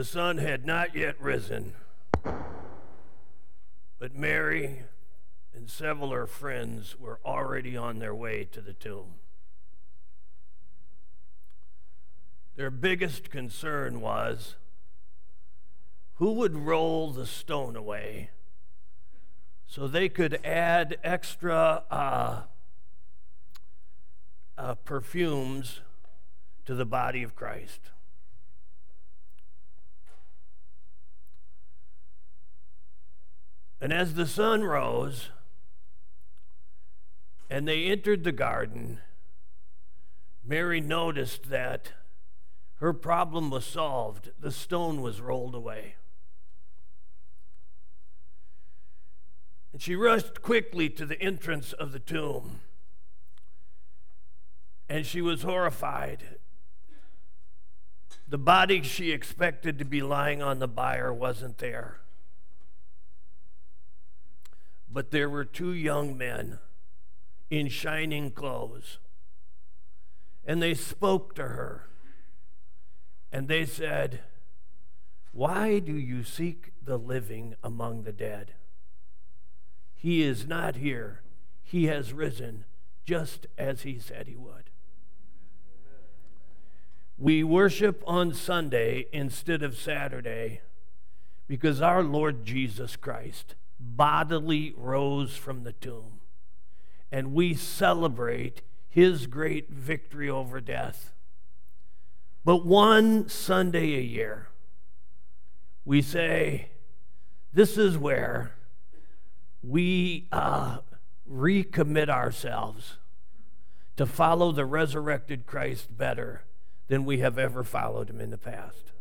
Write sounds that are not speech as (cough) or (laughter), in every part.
The sun had not yet risen, but Mary and several of her friends were already on their way to the tomb. Their biggest concern was who would roll the stone away so they could add extra uh, uh, perfumes to the body of Christ. And as the sun rose and they entered the garden, Mary noticed that her problem was solved. The stone was rolled away. And she rushed quickly to the entrance of the tomb. And she was horrified. The body she expected to be lying on the bier wasn't there. But there were two young men in shining clothes. And they spoke to her. And they said, Why do you seek the living among the dead? He is not here. He has risen just as he said he would. We worship on Sunday instead of Saturday because our Lord Jesus Christ bodily rose from the tomb. And we celebrate his great victory over death. But one Sunday a year, we say, This is where we uh, recommit ourselves to follow the resurrected Christ better than we have ever followed him in the past.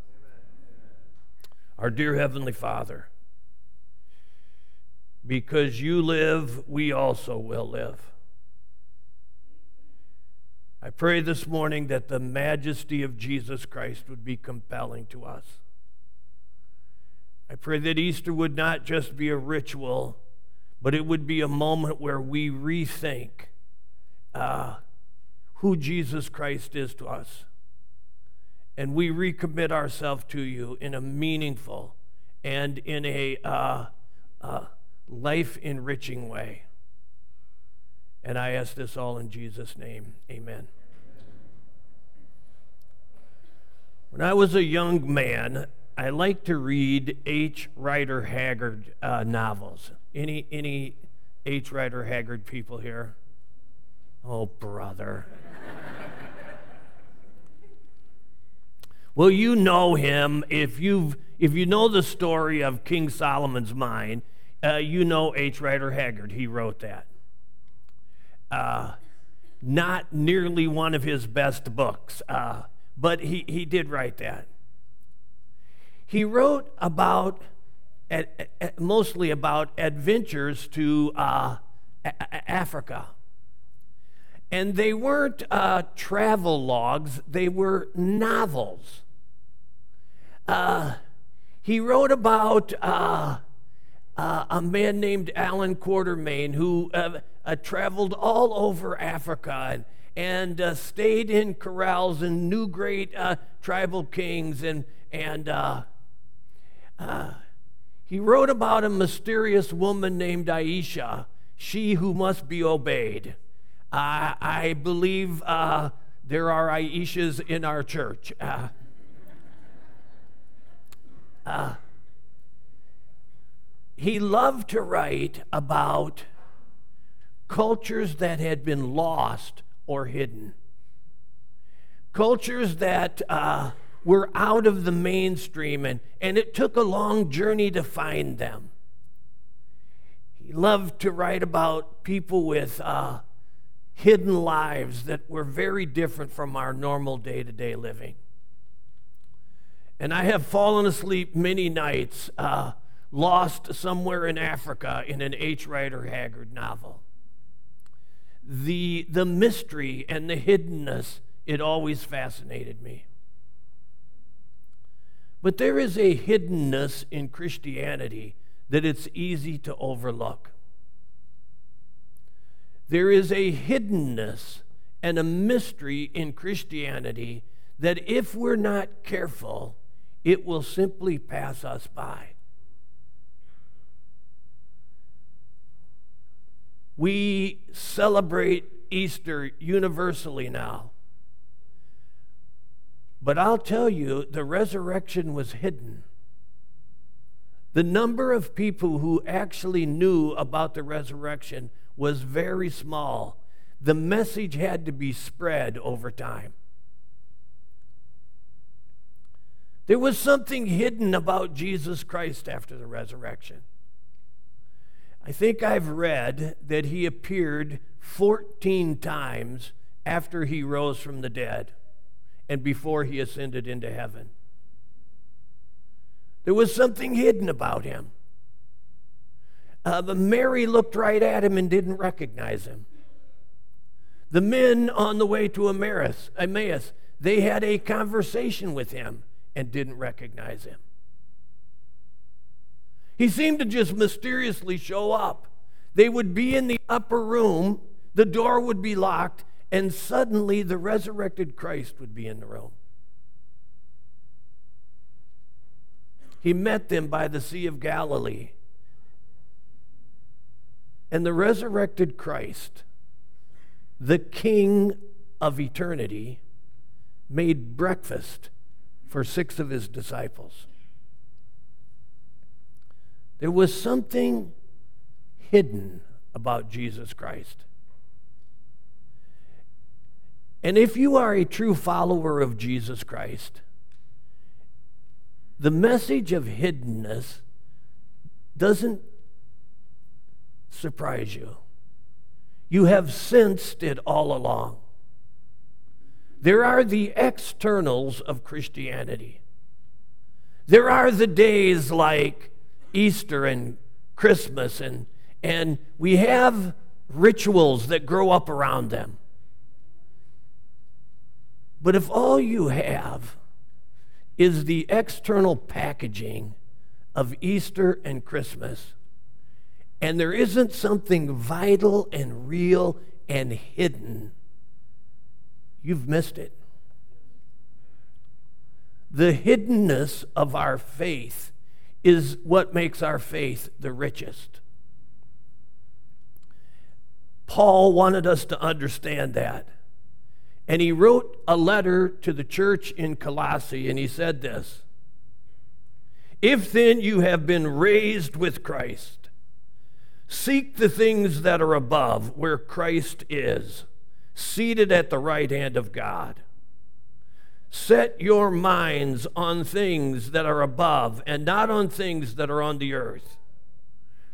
Our dear Heavenly Father, because you live, we also will live. I pray this morning that the majesty of Jesus Christ would be compelling to us. I pray that Easter would not just be a ritual but it would be a moment where we rethink uh, who Jesus Christ is to us. And we recommit ourselves to you in a meaningful and in a uh, uh, life enriching way. And I ask this all in Jesus' name. Amen. When I was a young man, I liked to read H. Rider Haggard uh, novels. Any any H. Rider Haggard people here? Oh, brother. well, you know him if you've if you know the story of King Solomon's mine. Uh, you know H. Rider Haggard. He wrote that. Uh, not nearly one of his best books, uh, but he, he did write that. He wrote about at, at, mostly about adventures to uh, a- Africa. And they weren't uh, travel logs, they were novels. Uh, he wrote about uh, uh, a man named Allan Quatermain who uh, traveled all over Africa and, and stayed in corrals and knew great tribal kings and, and he wrote about a mysterious woman named Ayesha, she who must be obeyed. Uh, I believe uh, there are Aishas in our church. He loved to write about cultures that had been lost or hidden, cultures that uh, were out of the mainstream, and, and it took a long journey to find them. He loved to write about people with uh, hidden lives that were very different from our normal day to day living. And I have fallen asleep many nights, uh, lost somewhere in Africa in an H. Rider Haggard novel. The, the mystery and the hiddenness, it always fascinated me. But there is a hiddenness in Christianity that it's easy to overlook. There is a hiddenness and a mystery in Christianity that, if we're not careful, it will simply pass us by. We celebrate Easter universally now. But I'll tell you, the resurrection was hidden. The number of people who actually knew about the resurrection was very small. The message had to be spread over time. There was something hidden about Jesus Christ after the resurrection. I think I've read that he appeared 14 times after he rose from the dead and before he ascended into heaven. There was something hidden about him. Uh, but Mary looked right at him and didn't recognize him. The men on the way to Emmaus, Emmaus, they had a conversation with him and didn't recognize him. He seemed to just mysteriously show up. They would be in the upper room, the door would be locked, and suddenly the resurrected Christ would be in the room. He met them by the Sea of Galilee. And the resurrected Christ, the King of eternity, made breakfast for six of his disciples. There was something hidden about Jesus Christ. And if you are a true follower of Jesus Christ, the message of hiddenness doesn't surprise you. You have sensed it all along. There are the externals of Christianity. There are the days like Easter and Christmas, and, and we have rituals that grow up around them. But if all you have is the external packaging of Easter and Christmas, and there isn't something vital and real and hidden, you've missed it. The hiddenness of our faith is what makes our faith the richest. Paul wanted us to understand that. And he wrote a letter to the church in Colossae, and he said this If then you have been raised with Christ, seek the things that are above, where Christ is, seated at the right hand of God. Set your minds on things that are above, and not on things that are on the earth.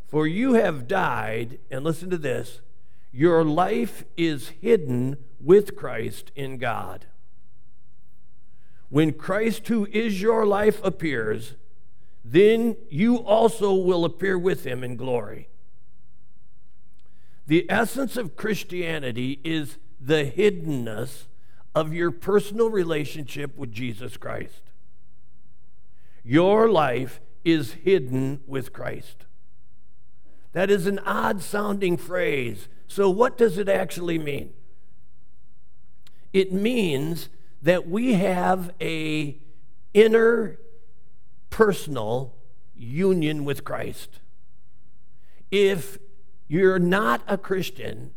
For you have died, and listen to this your life is hidden with Christ in God. When Christ, who is your life, appears, then you also will appear with him in glory. The essence of Christianity is the hiddenness of your personal relationship with Jesus Christ. Your life is hidden with Christ. That is an odd sounding phrase. So, what does it actually mean? It means that we have a inner personal union with Christ. If you're not a Christian,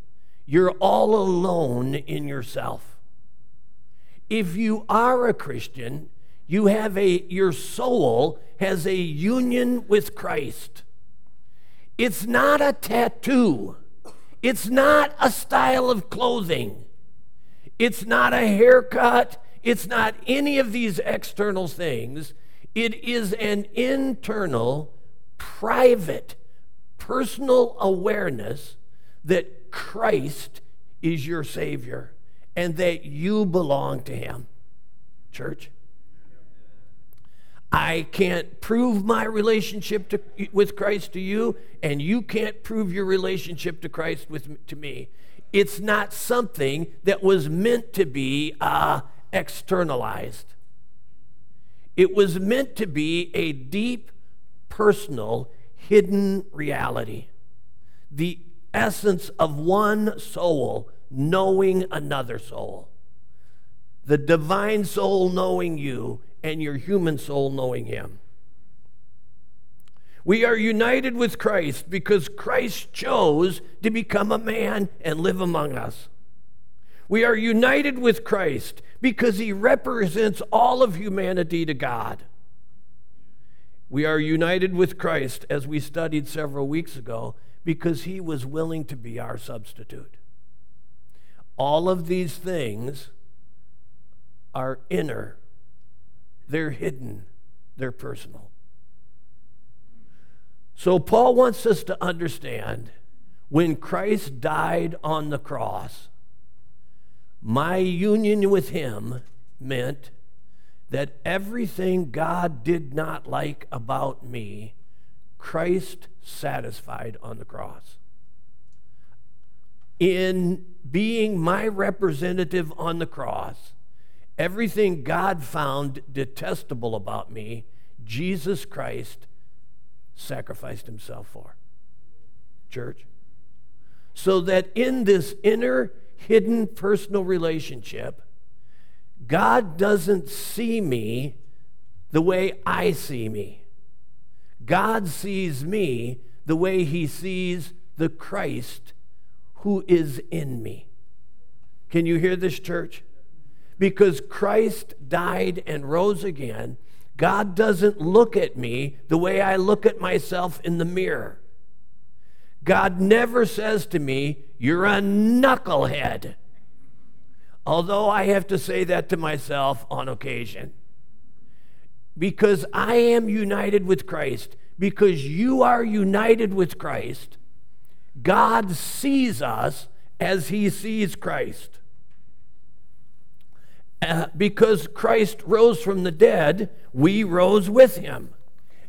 you're all alone in yourself. If you are a Christian, you have a your soul has a union with Christ. It's not a tattoo. It's not a style of clothing. It's not a haircut. It's not any of these external things. It is an internal, private, personal awareness that Christ is your Savior and that you belong to Him. Church. I can't prove my relationship to, with Christ to you, and you can't prove your relationship to Christ with, to me. It's not something that was meant to be uh, externalized. It was meant to be a deep, personal, hidden reality. The essence of one soul knowing another soul. The divine soul knowing you and your human soul knowing Him. We are united with Christ because Christ chose to become a man and live among us. We are united with Christ because he represents all of humanity to God. We are united with Christ, as we studied several weeks ago, because he was willing to be our substitute. All of these things are inner, they're hidden, they're personal. So, Paul wants us to understand when Christ died on the cross, my union with him meant that everything God did not like about me, Christ satisfied on the cross. In being my representative on the cross, everything God found detestable about me, Jesus Christ sacrificed himself for. Church? So that in this inner, hidden personal relationship, God doesn't see me the way I see me. God sees me the way he sees the Christ who is in me. Can you hear this, church? Because Christ died and rose again, God doesn't look at me the way I look at myself in the mirror. God never says to me, You're a knucklehead. Although I have to say that to myself on occasion. Because I am united with Christ, because you are united with Christ, God sees us as he sees Christ. Uh, because Christ rose from the dead, we rose with him.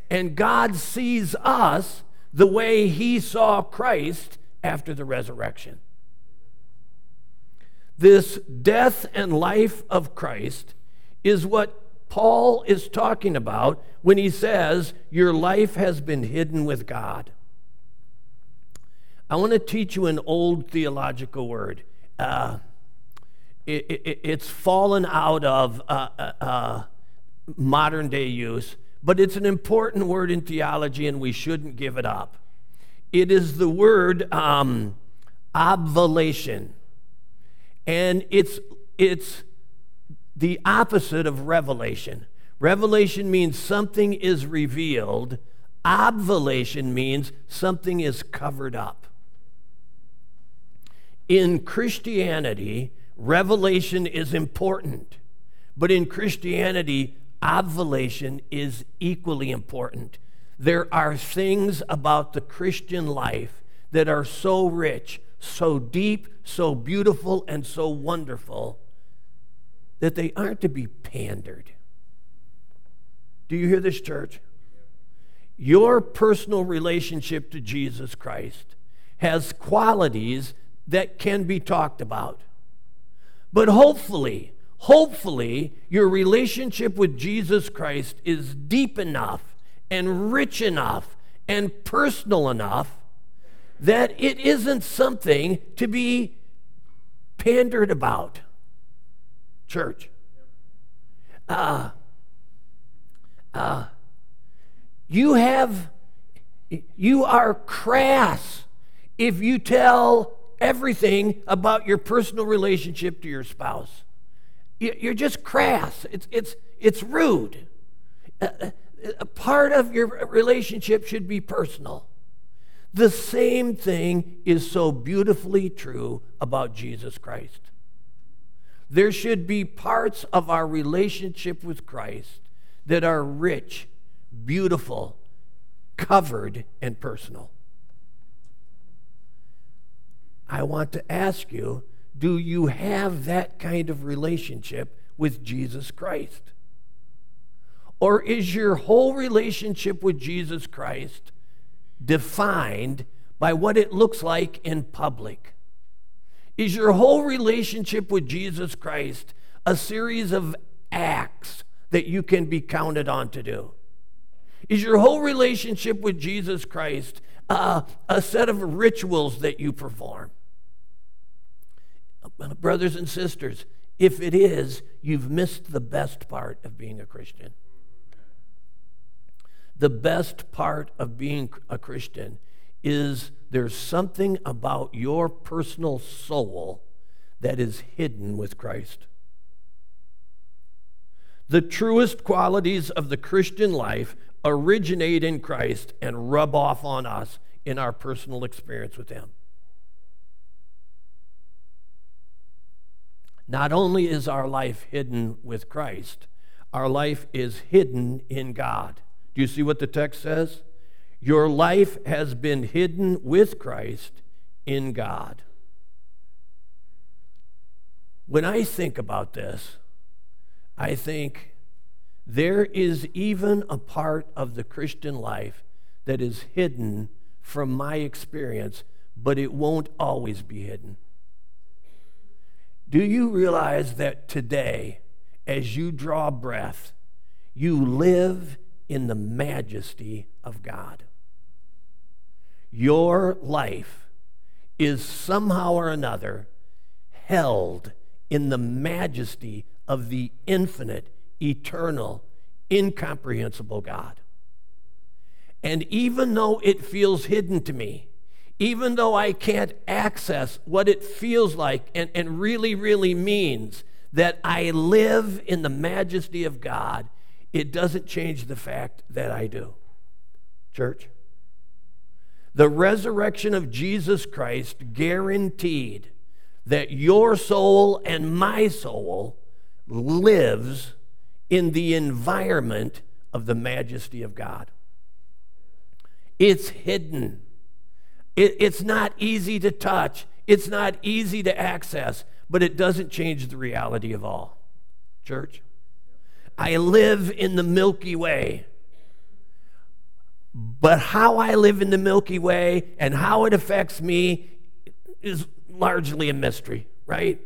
And God sees us the way he saw Christ after the resurrection. This death and life of Christ is what Paul is talking about when he says, Your life has been hidden with God. I want to teach you an old theological word. Uh, it, it, it's fallen out of uh, uh, uh, modern day use, but it's an important word in theology and we shouldn't give it up. It is the word um, obvolation, and it's, it's the opposite of revelation. Revelation means something is revealed, obvolation means something is covered up. In Christianity, revelation is important, but in Christianity, obvolation is equally important. There are things about the Christian life that are so rich, so deep, so beautiful, and so wonderful that they aren't to be pandered. Do you hear this, church? Your personal relationship to Jesus Christ has qualities that can be talked about. But hopefully, hopefully, your relationship with Jesus Christ is deep enough and rich enough and personal enough that it isn't something to be pandered about. Church. Uh, uh, you have, you are crass if you tell everything about your personal relationship to your spouse. You're just crass. It's, it's, it's rude. A, a part of your relationship should be personal. The same thing is so beautifully true about Jesus Christ. There should be parts of our relationship with Christ that are rich, beautiful, covered, and personal. I want to ask you do you have that kind of relationship with Jesus Christ? Or is your whole relationship with Jesus Christ defined by what it looks like in public? Is your whole relationship with Jesus Christ a series of acts that you can be counted on to do? Is your whole relationship with Jesus Christ uh, a set of rituals that you perform? Brothers and sisters, If it is, you've missed the best part of being a Christian. The best part of being a Christian is there's something about your personal soul that is hidden with Christ. The truest qualities of the Christian life originate in Christ and rub off on us in our personal experience with Him. Not only is our life hidden with Christ, our life is hidden in God. Do you see what the text says? Your life has been hidden with Christ in God. When I think about this, I think there is even a part of the Christian life that is hidden from my experience, but it won't always be hidden. Do you realize that today, as you draw breath, you live in the majesty of God? Your life is somehow or another held in the majesty of the infinite, eternal, incomprehensible God. And even though it feels hidden to me, even though I can't access what it feels like and, and really, really means that I live in the majesty of God, it doesn't change the fact that I do. Church? The resurrection of Jesus Christ guaranteed that your soul and my soul lives in the environment of the majesty of God. It's hidden. It, it's not easy to touch. It's not easy to access, but it doesn't change the reality of all. Church, I live in the Milky Way. But how I live in the Milky Way and how it affects me is largely a mystery, right?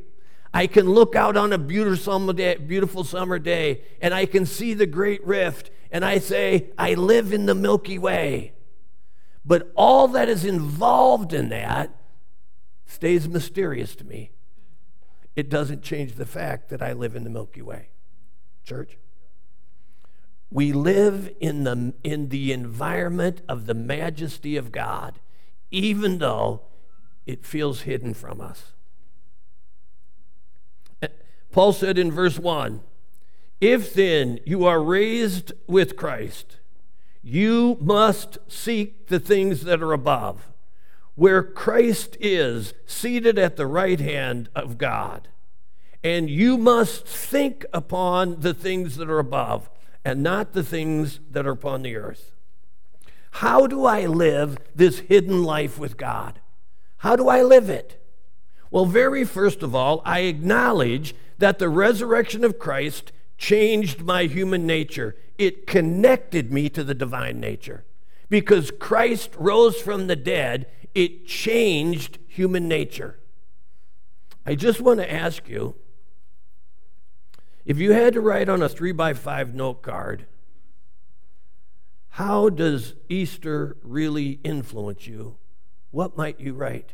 I can look out on a beautiful summer, day, beautiful summer day and I can see the great rift and I say, I live in the Milky Way. But all that is involved in that stays mysterious to me. It doesn't change the fact that I live in the Milky Way. Church? We live in the, in the environment of the majesty of God, even though it feels hidden from us. Paul said in verse 1 If then you are raised with Christ, you must seek the things that are above, where Christ is seated at the right hand of God. And you must think upon the things that are above and not the things that are upon the earth. How do I live this hidden life with God? How do I live it? Well, very first of all, I acknowledge that the resurrection of Christ changed my human nature. It connected me to the divine nature. Because Christ rose from the dead, it changed human nature. I just want to ask you if you had to write on a three by five note card, how does Easter really influence you? What might you write?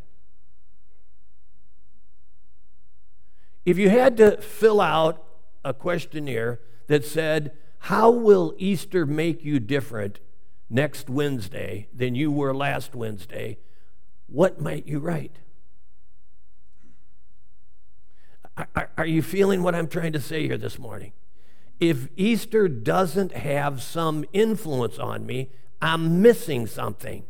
If you had to fill out a questionnaire that said, How will Easter make you different next Wednesday than you were last Wednesday? What might you write? Are, are you feeling what I'm trying to say here this morning? If Easter doesn't have some influence on me, I'm missing something.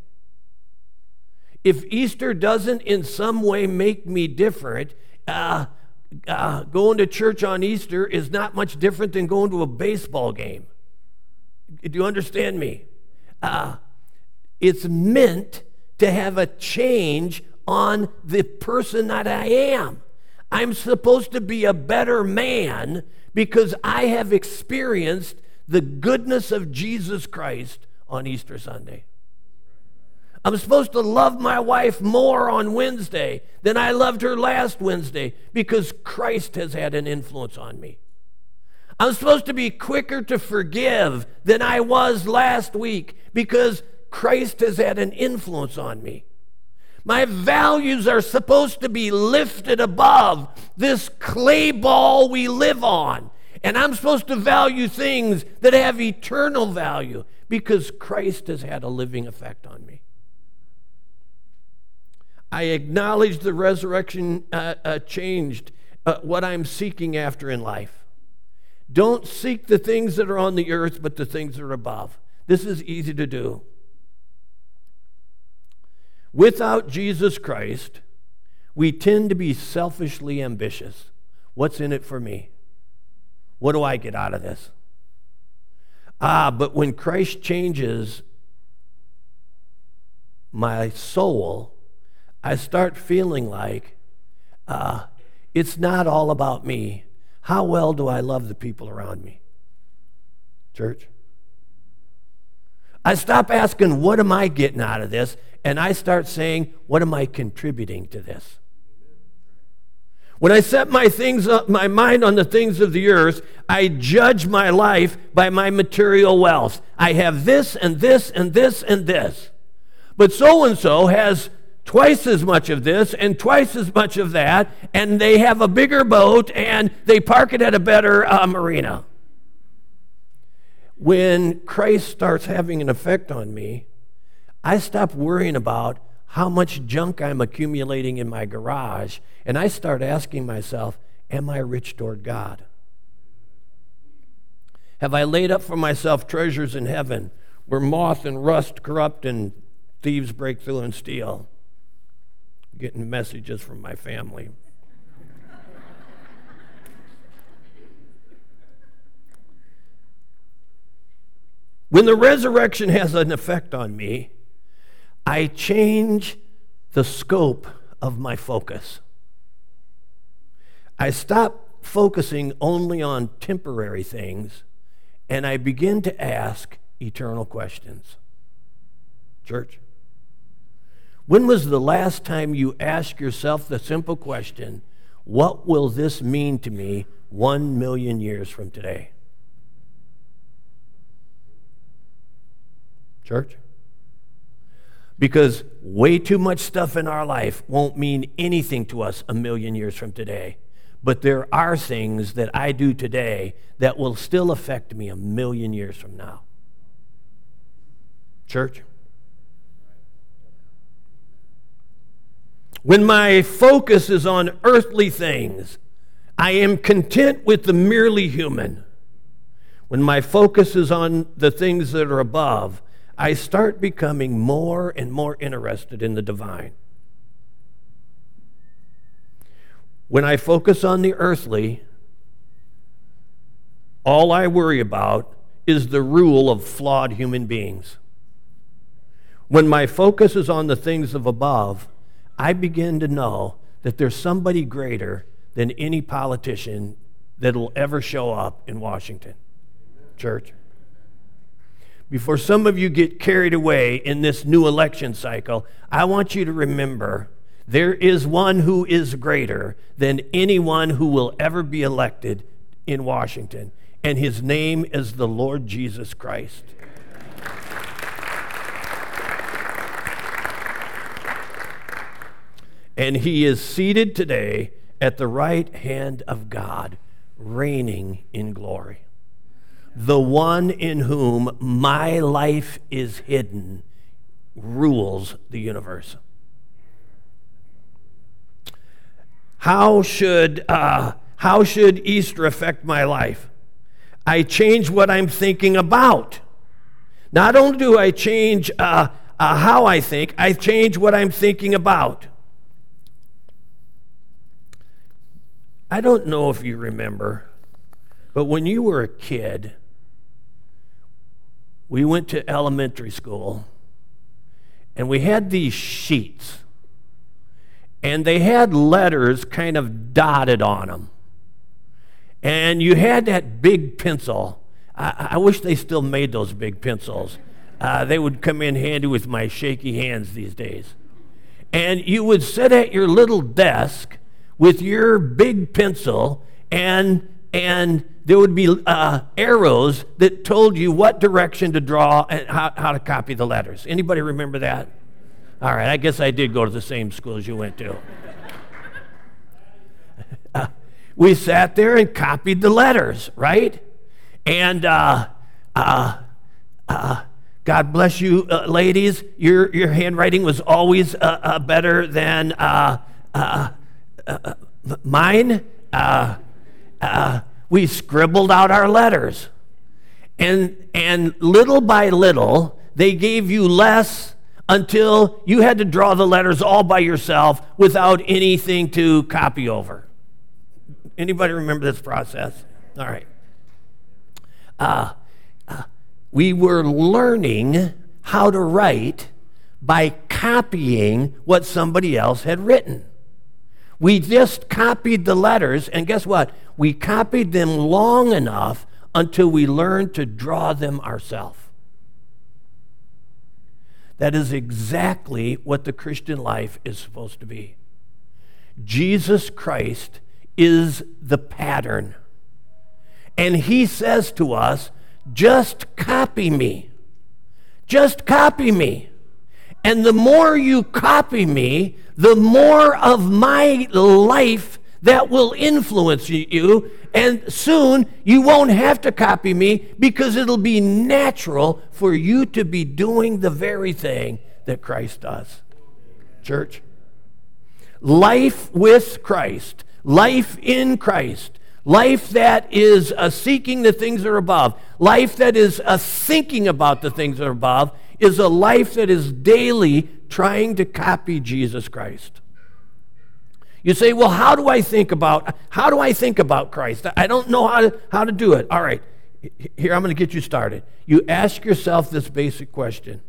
If Easter doesn't in some way make me different, uh, uh, going to church on Easter is not much different than going to a baseball game. Do you understand me? Uh, it's meant to have a change on the person that I am. I'm supposed to be a better man because I have experienced the goodness of Jesus Christ on Easter Sunday. I'm supposed to love my wife more on Wednesday than I loved her last Wednesday because Christ has had an influence on me. I'm supposed to be quicker to forgive than I was last week because Christ has had an influence on me. My values are supposed to be lifted above this clay ball we live on. And I'm supposed to value things that have eternal value because Christ has had a living effect on me. I acknowledge the resurrection uh, uh, changed uh, what I'm seeking after in life. Don't seek the things that are on the earth, but the things that are above. This is easy to do. Without Jesus Christ, we tend to be selfishly ambitious. What's in it for me? What do I get out of this? Ah, but when Christ changes my soul, I start feeling like uh, it's not all about me. How well do I love the people around me? Church? I stop asking, what am I getting out of this? And I start saying, what am I contributing to this? When I set my things up, my mind on the things of the earth, I judge my life by my material wealth. I have this and this and this and this. But so and so has twice as much of this and twice as much of that, and they have a bigger boat and they park it at a better uh, marina. When Christ starts having an effect on me, I stop worrying about how much junk I'm accumulating in my garage, and I start asking myself, Am I rich toward God? Have I laid up for myself treasures in heaven where moth and rust corrupt and thieves break through and steal? Getting messages from my family. when the resurrection has an effect on me, I change the scope of my focus. I stop focusing only on temporary things and I begin to ask eternal questions. Church? When was the last time you asked yourself the simple question, what will this mean to me one million years from today? Church? Because way too much stuff in our life won't mean anything to us a million years from today. But there are things that I do today that will still affect me a million years from now. Church? When my focus is on earthly things, I am content with the merely human. When my focus is on the things that are above, I start becoming more and more interested in the divine. When I focus on the earthly, all I worry about is the rule of flawed human beings. When my focus is on the things of above, I begin to know that there's somebody greater than any politician that'll ever show up in Washington. Church. Before some of you get carried away in this new election cycle, I want you to remember there is one who is greater than anyone who will ever be elected in Washington, and his name is the Lord Jesus Christ. And he is seated today at the right hand of God, reigning in glory. The one in whom my life is hidden rules the universe. How should, uh, how should Easter affect my life? I change what I'm thinking about. Not only do I change uh, uh, how I think, I change what I'm thinking about. I don't know if you remember, but when you were a kid, we went to elementary school and we had these sheets and they had letters kind of dotted on them. And you had that big pencil. I, I wish they still made those big pencils. Uh, they would come in handy with my shaky hands these days. And you would sit at your little desk with your big pencil and and there would be uh, arrows that told you what direction to draw and how, how to copy the letters. Anybody remember that? All right, I guess I did go to the same school as you went to. (laughs) Uh, we sat there and copied the letters, right? And uh, uh, uh God bless you, uh, ladies. Your, your handwriting was always uh, better than mine. we scribbled out our letters. And, and little by little, they gave you less until you had to draw the letters all by yourself without anything to copy over. Anybody remember this process? All right. Uh, uh, we were learning how to write by copying what somebody else had written. We just copied the letters, and guess what? We copied them long enough until we learned to draw them ourselves. That is exactly what the Christian life is supposed to be. Jesus Christ is the pattern. And he says to us, just copy me. Just copy me. And the more you copy me, the more of my life that will influence you. And soon you won't have to copy me because it'll be natural for you to be doing the very thing that Christ does. Church, life with Christ, life in Christ, life that is a seeking the things that are above, life that is a thinking about the things that are above, is a life that is daily trying to copy Jesus Christ. You say, well, how do I think about how do I think about Christ? I don't know how to, how to do it. All right, here I'm going to get you started. You ask yourself this basic question: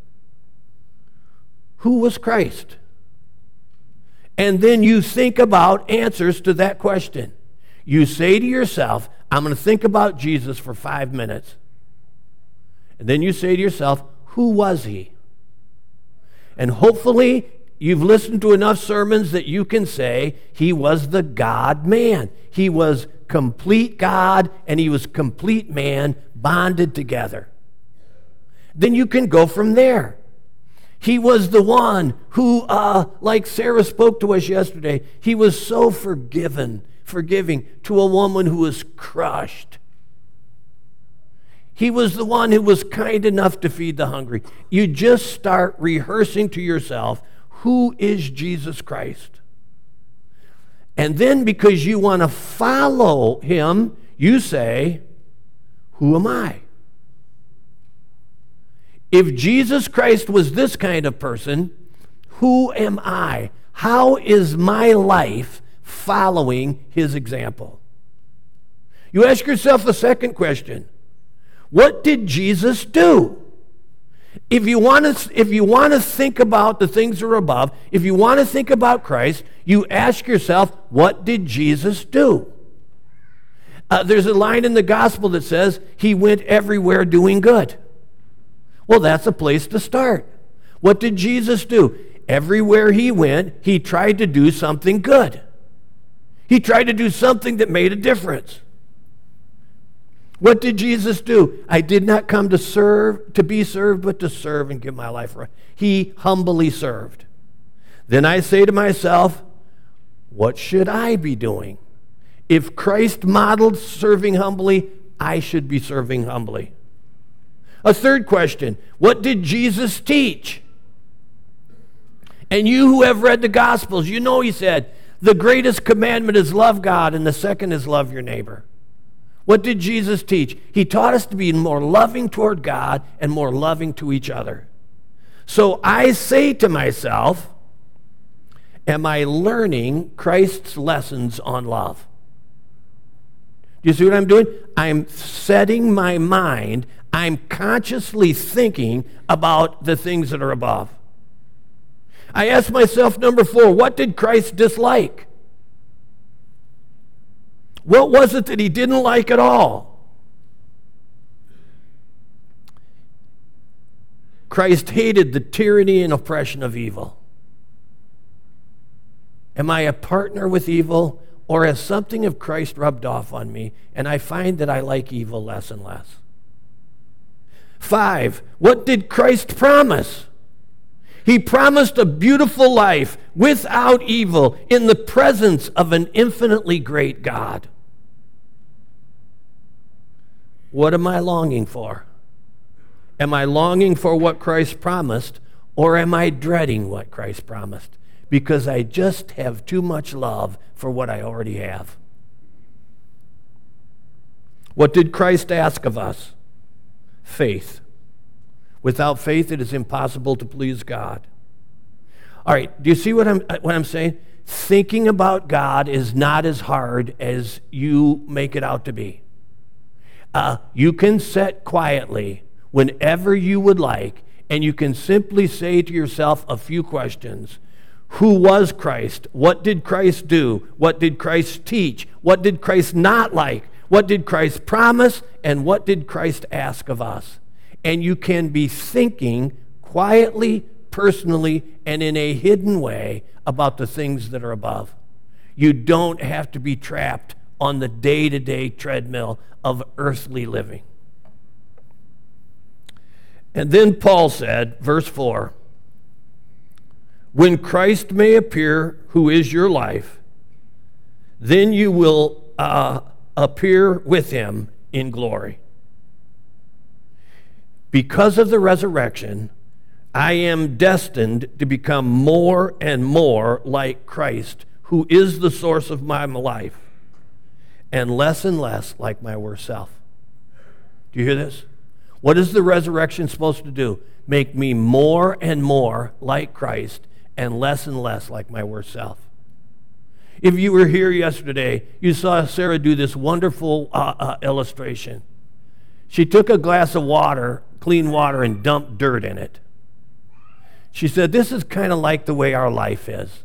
Who was Christ? And then you think about answers to that question. You say to yourself, I'm going to think about Jesus for five minutes. And then you say to yourself, Who was he? And hopefully, You've listened to enough sermons that you can say he was the God man. He was complete God and he was complete man bonded together. Then you can go from there. He was the one who, uh, like Sarah spoke to us yesterday, he was so forgiven, forgiving to a woman who was crushed. He was the one who was kind enough to feed the hungry. You just start rehearsing to yourself who is Jesus Christ? And then because you want to follow him, you say, Who am I? If Jesus Christ was this kind of person, who am I? How is my life following his example? You ask yourself the second question What did Jesus do? If you want to, if you want to think about the things that are above, if you want to think about Christ, you ask yourself, what did Jesus do? Uh, there's a line in the gospel that says he went everywhere doing good. Well, that's a place to start. What did Jesus do? Everywhere he went, he tried to do something good. He tried to do something that made a difference. What did Jesus do? I did not come to serve, to be served, but to serve and give my life for. He humbly served. Then I say to myself, what should I be doing? If Christ modeled serving humbly, I should be serving humbly. A third question What did Jesus teach? And you who have read the Gospels, you know he said, the greatest commandment is love God, and the second is love your neighbor. What did Jesus teach? He taught us to be more loving toward God and more loving to each other. So I say to myself, Am I learning Christ's lessons on love? Do you see what I'm doing? I'm setting my mind, I'm consciously thinking about the things that are above. I ask myself, number four, what did Christ dislike? What was it that he didn't like at all? Christ hated the tyranny and oppression of evil. Am I a partner with evil, or has something of Christ rubbed off on me, and I find that I like evil less and less? Five, what did Christ promise? He promised a beautiful life without evil in the presence of an infinitely great God. What am I longing for? Am I longing for what Christ promised, or am I dreading what Christ promised? Because I just have too much love for what I already have. What did Christ ask of us? Faith. Without faith, it is impossible to please God. All right, do you see what I'm, what I'm saying? Thinking about God is not as hard as you make it out to be. Uh, you can sit quietly whenever you would like, and you can simply say to yourself a few questions. Who was Christ? What did Christ do? What did Christ teach? What did Christ not like? What did Christ promise? And what did Christ ask of us? And you can be thinking quietly, personally, and in a hidden way about the things that are above. You don't have to be trapped on the day to day treadmill of earthly living. And then Paul said, verse 4 When Christ may appear, who is your life, then you will uh, appear with him in glory. Because of the resurrection, I am destined to become more and more like Christ, who is the source of my life, and less and less like my worst self. Do you hear this? What is the resurrection supposed to do? Make me more and more like Christ and less and less like my worst self. If you were here yesterday, you saw Sarah do this wonderful uh, uh, illustration. She took a glass of water, clean water, and dumped dirt in it. She said, This is kind of like the way our life is.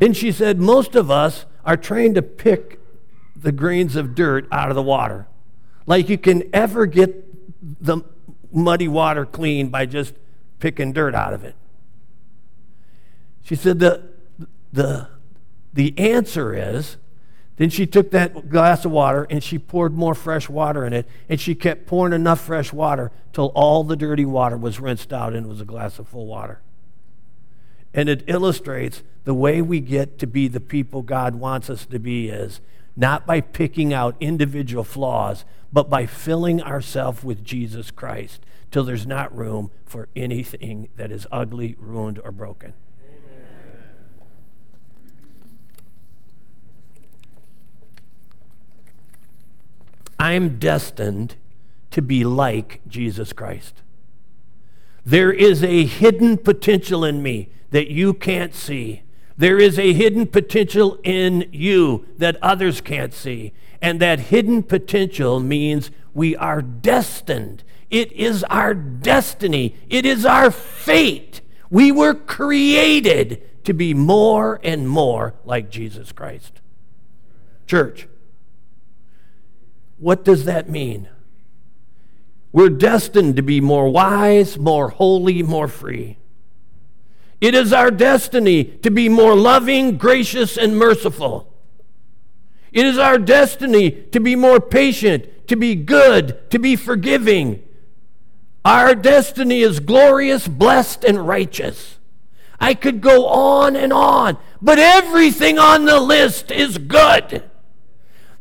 Then she said, Most of us are trained to pick the grains of dirt out of the water. Like you can ever get the muddy water clean by just picking dirt out of it. She said, The, the the answer is then she took that glass of water and she poured more fresh water in it, and she kept pouring enough fresh water till all the dirty water was rinsed out and it was a glass of full water. And it illustrates the way we get to be the people God wants us to be is not by picking out individual flaws, but by filling ourselves with Jesus Christ till there's not room for anything that is ugly, ruined, or broken. I'm destined to be like Jesus Christ. There is a hidden potential in me that you can't see. There is a hidden potential in you that others can't see. And that hidden potential means we are destined. It is our destiny, it is our fate. We were created to be more and more like Jesus Christ. Church, what does that mean? We're destined to be more wise, more holy, more free. It is our destiny to be more loving, gracious, and merciful. It is our destiny to be more patient, to be good, to be forgiving. Our destiny is glorious, blessed, and righteous. I could go on and on, but everything on the list is good.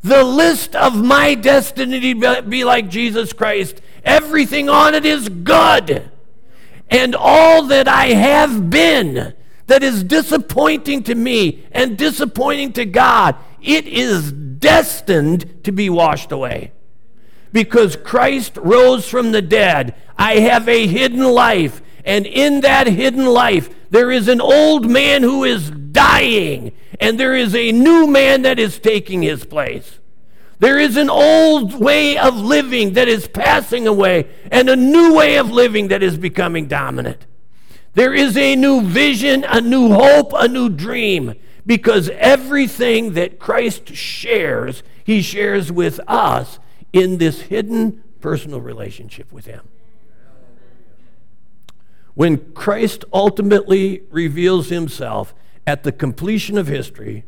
The list of my destiny to be like Jesus Christ, everything on it is good. And all that I have been that is disappointing to me and disappointing to God, it is destined to be washed away. Because Christ rose from the dead, I have a hidden life. And in that hidden life, there is an old man who is dying, and there is a new man that is taking his place. There is an old way of living that is passing away, and a new way of living that is becoming dominant. There is a new vision, a new hope, a new dream, because everything that Christ shares, he shares with us in this hidden personal relationship with him. When Christ ultimately reveals himself at the completion of history,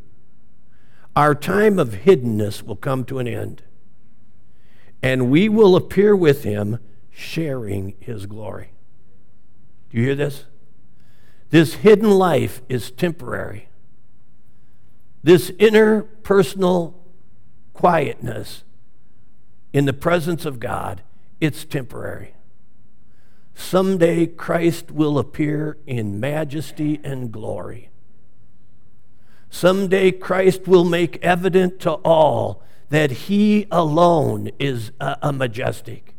our time of hiddenness will come to an end, and we will appear with him sharing his glory. Do you hear this? This hidden life is temporary. This inner personal quietness in the presence of God, it's temporary. Someday Christ will appear in majesty and glory. Someday Christ will make evident to all that he alone is a, a, majestic.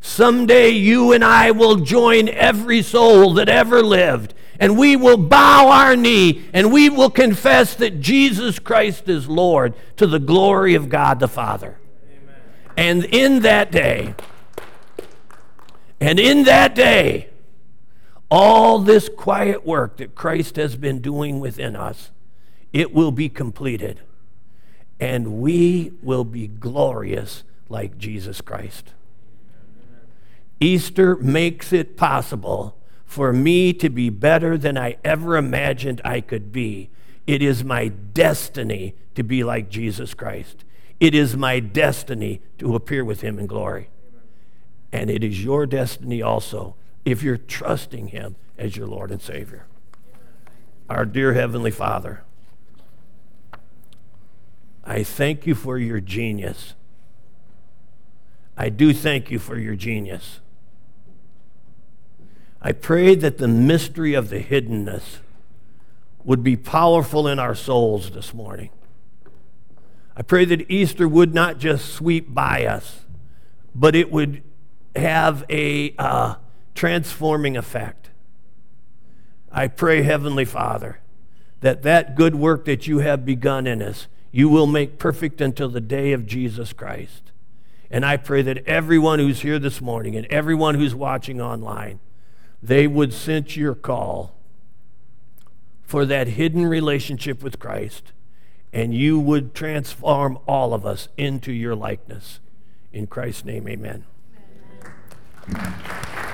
Someday you and I will join every soul that ever lived, and we will bow our knee and we will confess that Jesus Christ is Lord to the glory of God the Father. Amen. And in that day, and in that day, all this quiet work that Christ has been doing within us, it will be completed. And we will be glorious like Jesus Christ. Easter makes it possible for me to be better than I ever imagined I could be. It is my destiny to be like Jesus Christ. It is my destiny to appear with him in glory. And it is your destiny also if you're trusting him as your Lord and Savior. Our dear Heavenly Father, I thank you for your genius. I do thank you for your genius. I pray that the mystery of the hiddenness would be powerful in our souls this morning. I pray that Easter would not just sweep by us, but it would have a uh, transforming effect. I pray, Heavenly Father, that that good work that you have begun in us you will make perfect until the day of Jesus Christ. And I pray that everyone who's here this morning and everyone who's watching online, they would sense your call for that hidden relationship with Christ, and you would transform all of us into your likeness. In Christ's name, amen. amen.